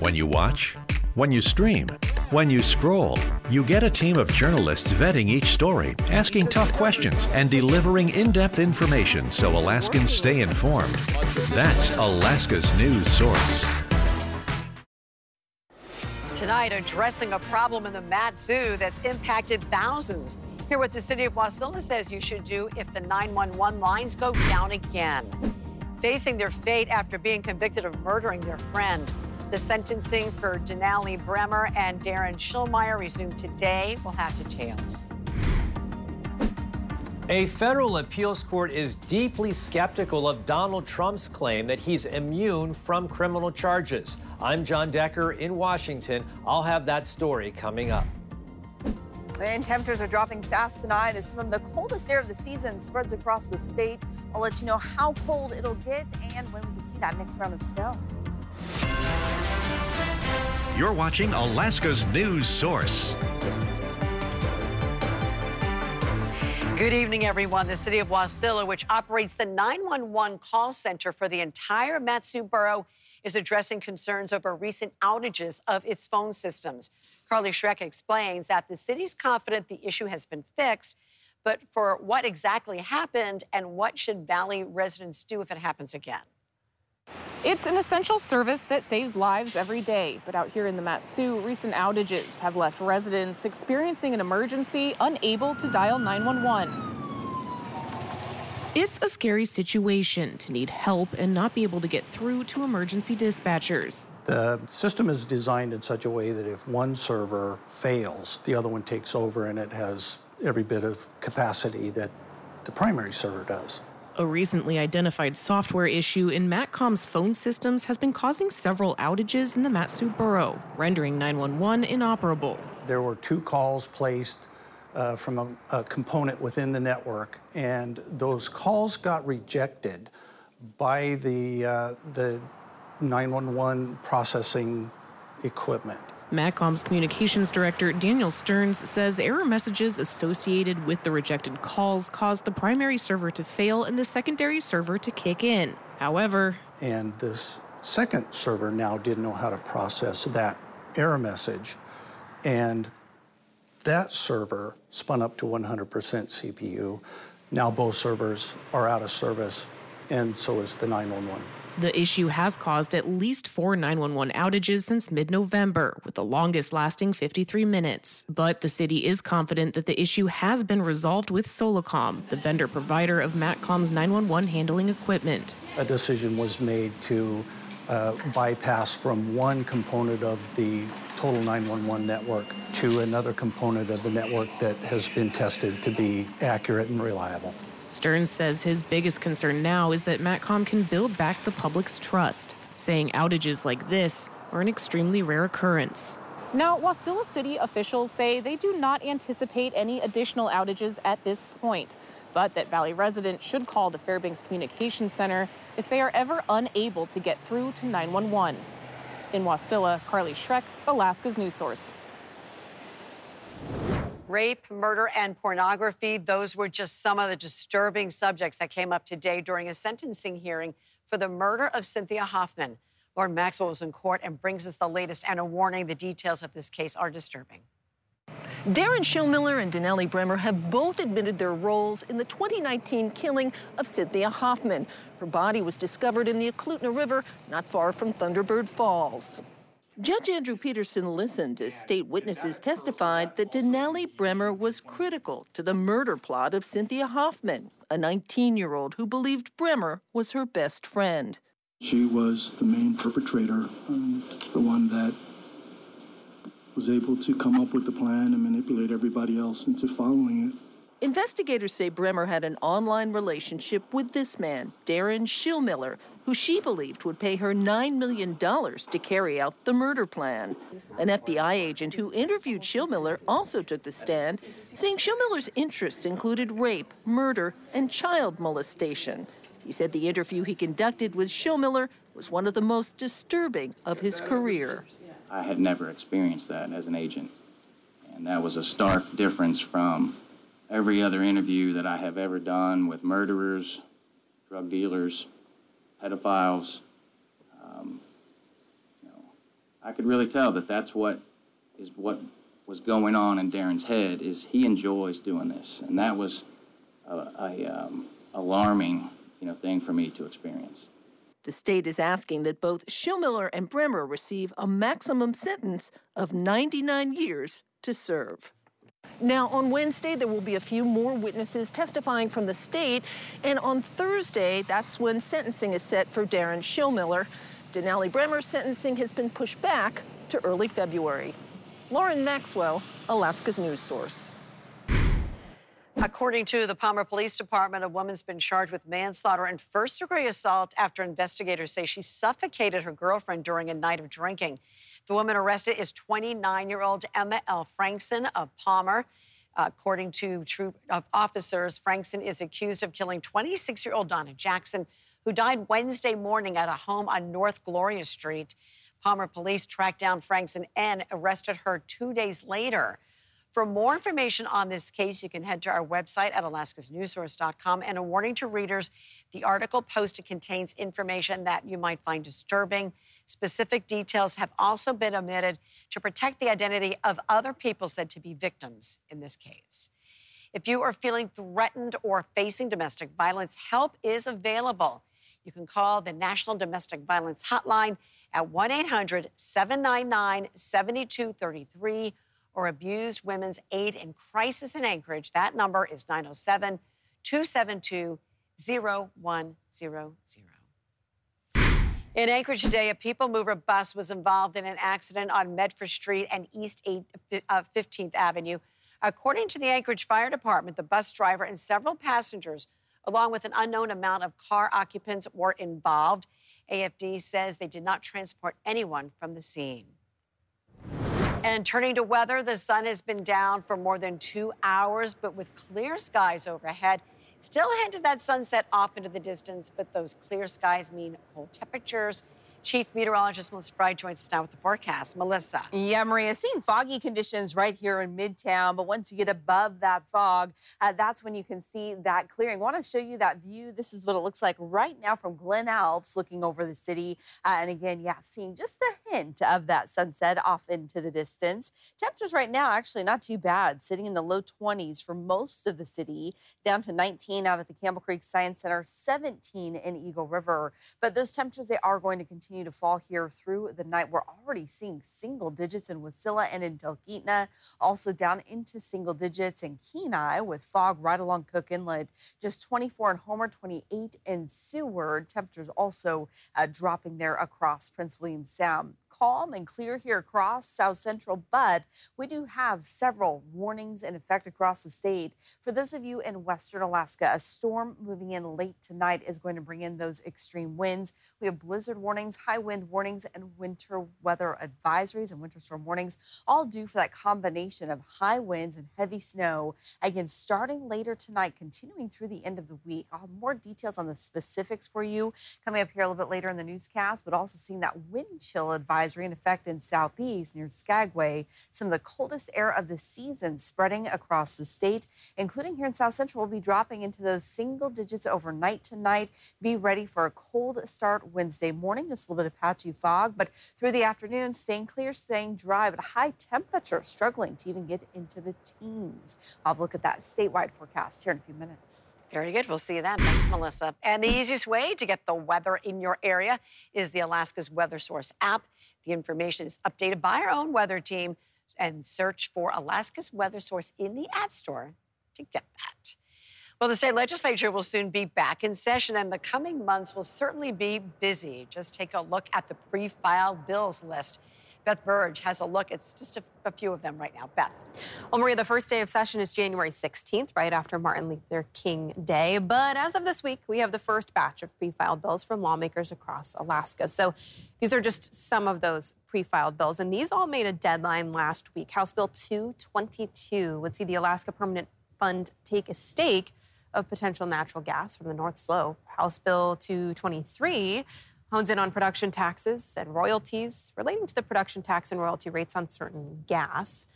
When you watch, when you stream, when you scroll, you get a team of journalists vetting each story, asking tough questions, and delivering in depth information so Alaskans stay informed. That's Alaska's news source. Tonight, addressing a problem in the Mat-Su that's impacted thousands. Hear what the city of Wasilla says you should do if the 911 lines go down again. Facing their fate after being convicted of murdering their friend. The sentencing for Denali Brehmer and Darin Schilmiller resumed today. We'll have details. A federal appeals court is deeply skeptical of Donald Trump's claim that he's immune from criminal charges. I'm John Decker in Washington. I'll have that story coming up. And temperatures are dropping fast tonight as some of the coldest air of the season spreads across the state. I'll let you know how cold it'll get and when we can see that next round of snow. You're watching Alaska's news source. Good evening, everyone. The city of Wasilla, which operates the 911 call center for the entire Mat-Su borough, is addressing concerns over recent outages of its phone systems. Carly Schreck explains that the city's confident the issue has been fixed, but for what exactly happened and what should Valley residents do if it happens again? It's an essential service that saves lives every day, but out here in the Mat-Su, recent outages have left residents experiencing an emergency unable to dial 911. It's a scary situation to need help and not be able to get through to emergency dispatchers. The system is designed in such a way that if one server fails, the other one takes over and it has every bit of capacity that the primary server does. A recently identified software issue in MATCOM's phone systems has been causing several outages in the Mat-Su borough, rendering 911 inoperable. There were two calls placed uh, from a, a component within the network, and those calls got rejected by the, uh, the 911 processing equipment. MATCOM's communications director, Daniel Stearns, says error messages associated with the rejected calls caused the primary server to fail and the secondary server to kick in. However, and this second server now didn't know how to process that error message, and that server spun up to 100% CPU. Now both servers are out of service, and so is the 911. The issue has caused at least four 911 outages since mid November, with the longest lasting 53 minutes. But the city is confident that the issue has been resolved with Solacom, the vendor provider of MATCOM's 911 handling equipment. A decision was made to uh, bypass from one component of the total 911 network to another component of the network that has been tested to be accurate and reliable. Stearns says his biggest concern now is that MATCOM can build back the public's trust, saying outages like this are an extremely rare occurrence. Now, Wasilla City officials say they do not anticipate any additional outages at this point, but that Valley residents should call the Fairbanks Communications Center if they are ever unable to get through to 911. In Wasilla, Carly Schreck, Alaska's news source. Rape, murder, and pornography, those were just some of the disturbing subjects that came up today during a sentencing hearing for the murder of Cynthia Hoffman. Lauren Maxwell was in court and brings us the latest and a warning the details of this case are disturbing. Darin Schilmiller and Denali Brehmer have both admitted their roles in the 2019 killing of Cynthia Hoffman. Her body was discovered in the Eklutna River, not far from Thunderbird Falls. Judge Andrew Peterson listened as state witnesses testified that Denali Brehmer was critical to the murder plot of Cynthia Hoffman, a 19 year old who believed Brehmer was her best friend. She was the main perpetrator, um, the one that was able to come up with the plan and manipulate everybody else into following it. Investigators say Brehmer had an online relationship with this man, Darin Schilmiller, who she believed would pay her $9 million to carry out the murder plan. An FBI agent who interviewed Schilmiller also took the stand, saying Schilmiller's interests included rape, murder, and child molestation. He said the interview he conducted with Schilmiller was one of the most disturbing of his career. I had never experienced that as an agent, and that was a stark difference from every other interview that I have ever done with murderers, drug dealers, pedophiles, um, you know, I could really tell that that's what is what was going on in Darin's head is he enjoys doing this, and that was a, a um, alarming, you know, thing for me to experience. The state is asking that both Schilmiller and Brehmer receive a maximum sentence of 99 years to serve. Now, on Wednesday, there will be a few more witnesses testifying from the state. And on Thursday, that's when sentencing is set for Darin Schilmiller. Denali Brehmer's sentencing has been pushed back to early February. Lauren Maxwell, Alaska's news source. According to the Palmer Police Department, a woman's been charged with manslaughter and first degree assault after investigators say she suffocated her girlfriend during a night of drinking. The woman arrested is 29 year old Emma L. Frankson of Palmer. according to troop of officers, Frankson is accused of killing 26 year old Donna Jackson, who died Wednesday morning at a home on North Gloria Street. Palmer police tracked down Frankson and arrested her two days later. For more information on this case, you can head to our website at alaskasnewssource.com. And a warning to readers the article posted contains information that you might find disturbing. Specific details have also been omitted to protect the identity of other people said to be victims in this case. If you are feeling threatened or facing domestic violence, help is available. You can call the National Domestic Violence Hotline at 1 800 799 7233 or Abused Women's Aid in Crisis in Anchorage. That number is 907 272 0100. In Anchorage today, a people mover bus was involved in an accident on Medford Street and East 8, uh, 15th Avenue. According to the Anchorage Fire Department, the bus driver and several passengers, along with an unknown amount of car occupants, were involved. AFD says they did not transport anyone from the scene. And turning to weather, the sun has been down for more than two hours, but with clear skies overhead. Still a hint of that sunset off into the distance, but those clear skies mean cold temperatures. Chief Meteorologist Melissa Frey joins us now with the forecast. Melissa. Yeah, Maria, seeing foggy conditions right here in Midtown, but once you get above that fog, uh, that's when you can see that clearing. I want to show you that view. This is what it looks like right now from Glen Alps looking over the city. Uh, and again, yeah, seeing just the hint of that sunset off into the distance. Temperatures right now actually not too bad, sitting in the low 20s for most of the city, down to 19 out at the Campbell Creek Science Center, 17 in Eagle River. But those temperatures, they are going to continue continue to fall here through the night. We're already seeing single digits in Wasilla and in Talkeetna, also down into single digits in Kenai with fog right along Cook Inlet. Just 24 in Homer, 28 in Seward. Temperatures also uh, dropping there across Prince William Sound. Calm and clear here across South Central, but we do have several warnings in effect across the state. For those of you in Western Alaska, a storm moving in late tonight is going to bring in those extreme winds. We have blizzard warnings high wind warnings and winter weather advisories and winter storm warnings, all due for that combination of high winds and heavy snow. Again, starting later tonight, continuing through the end of the week. I'll have more details on the specifics for you coming up here a little bit later in the newscast, but also seeing that wind chill advisory in effect in southeast near Skagway. Some of the coldest air of the season spreading across the state, including here in South Central, will be dropping into those single digits overnight tonight. Be ready for a cold start Wednesday morning. Just a little bit of patchy fog, but through the afternoon, staying clear, staying dry, but high temperature, struggling to even get into the teens. I'll look at that statewide forecast here in a few minutes. Very good. We'll see you then. Thanks, Melissa. And the easiest way to get the weather in your area is the Alaska's Weather Source app. The information is updated by our own weather team and search for Alaska's Weather Source in the App Store to get that. Well, the state legislature will soon be back in session, and the coming months will certainly be busy. Just take a look at the pre filed bills list. Beth Verge has a look. It's just a, a, few of them right now. Beth. Well, Maria, the first day of session is January 16th, right after Martin Luther King Day. But as of this week, we have the first batch of pre filed bills from lawmakers across Alaska. So these are just some of those pre filed bills. And these all made a deadline last week. House Bill 222 would see the Alaska Permanent Fund take a stake of potential natural gas from the North Slope. House Bill 223 hones in on production taxes and royalties relating to the production tax and royalty rates on certain gas.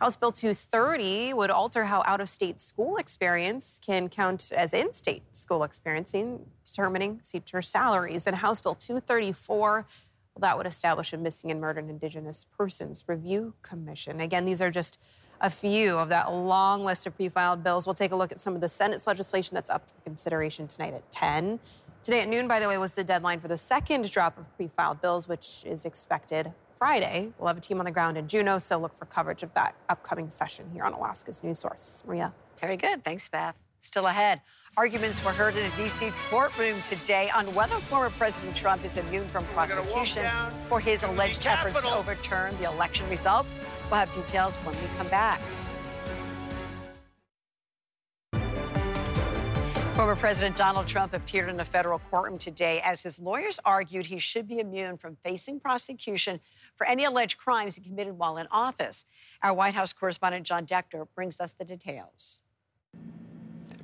House Bill 230 would alter how out of state school experience can count as in state school experience in determining teacher salaries. And House Bill 234 Well, that would establish a missing and murdered Indigenous Persons Review Commission. Again, these are just a few of that long list of pre-filed bills. We'll take a look at some of the Senate's legislation that's up for consideration tonight at 10. Today at noon, by the way, was the deadline for the second drop of pre-filed bills, which is expected Friday. We'll have a team on the ground in Juneau, so look for coverage of that upcoming session here on Alaska's News Source. Maria. Very good. Thanks, Beth. Still ahead. Arguments were heard in a D.C. courtroom today on whether former President Trump is immune from prosecution for his alleged efforts to overturn the election results. We'll have details when we come back. Former President Donald Trump appeared in a federal courtroom today as his lawyers argued he should be immune from facing prosecution for any alleged crimes he committed while in office. Our White House correspondent John Decker brings us the details.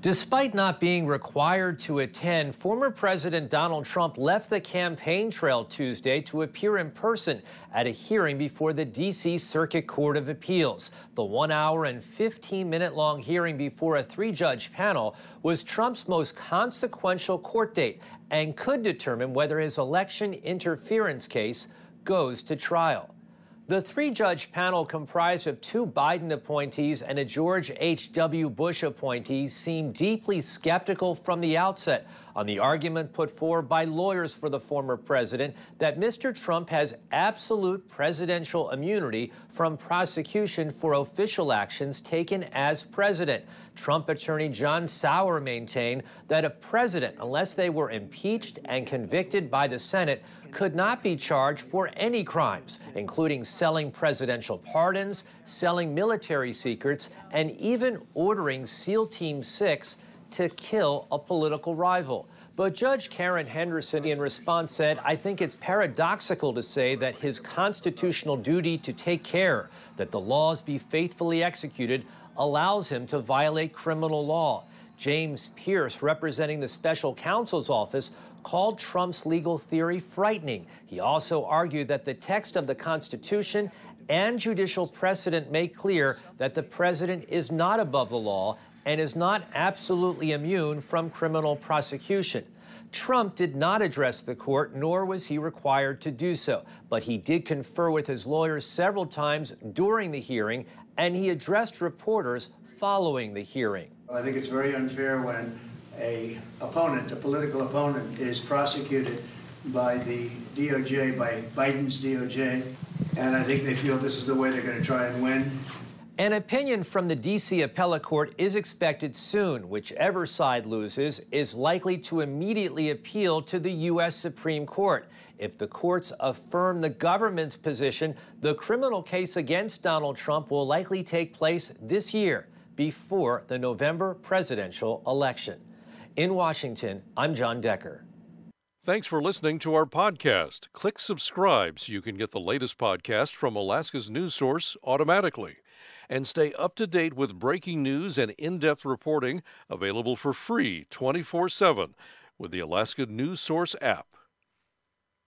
Despite not being required to attend, former President Donald Trump left the campaign trail Tuesday to appear in person at a hearing before the D.C. Circuit Court of Appeals. The one hour and 15 minute long hearing before a three judge panel was Trump's most consequential court date and could determine whether his election interference case goes to trial. The three judge panel, comprised of two Biden appointees and a George H.W. Bush appointee, seemed deeply skeptical from the outset on the argument put forward by lawyers for the former president that Mr. Trump has absolute presidential immunity from prosecution for official actions taken as president. Trump attorney John Sauer maintained that a president, unless they were impeached and convicted by the Senate, could not be charged for any crimes, including selling presidential pardons, selling military secrets, and even ordering SEAL Team 6 to kill a political rival. But Judge Karen Henderson, in response, said, I think it's paradoxical to say that his constitutional duty to take care that the laws be faithfully executed allows him to violate criminal law. James Pearce, representing the special counsel's office, called Trump's legal theory frightening. He also argued that the text of the Constitution and judicial precedent make clear that the president is not above the law and is not absolutely immune from criminal prosecution. Trump did not address the court, nor was he required to do so. But he did confer with his lawyers several times during the hearing, and he addressed reporters following the hearing. I think it's very unfair when a opponent, a political opponent, is prosecuted by the DOJ, by Biden's DOJ, and I think they feel this is the way they're going to try and win. An opinion from the D.C. appellate court is expected soon. Whichever side loses is likely to immediately appeal to the U.S. Supreme Court. If the courts affirm the government's position, the criminal case against Donald Trump will likely take place this year before the November presidential election. In Washington, I'm John Decker. Thanks for listening to our podcast. Click subscribe so you can get the latest podcast from Alaska's news source automatically. And stay up to date with breaking news and in depth reporting available for free 24 7 with the Alaska News Source app.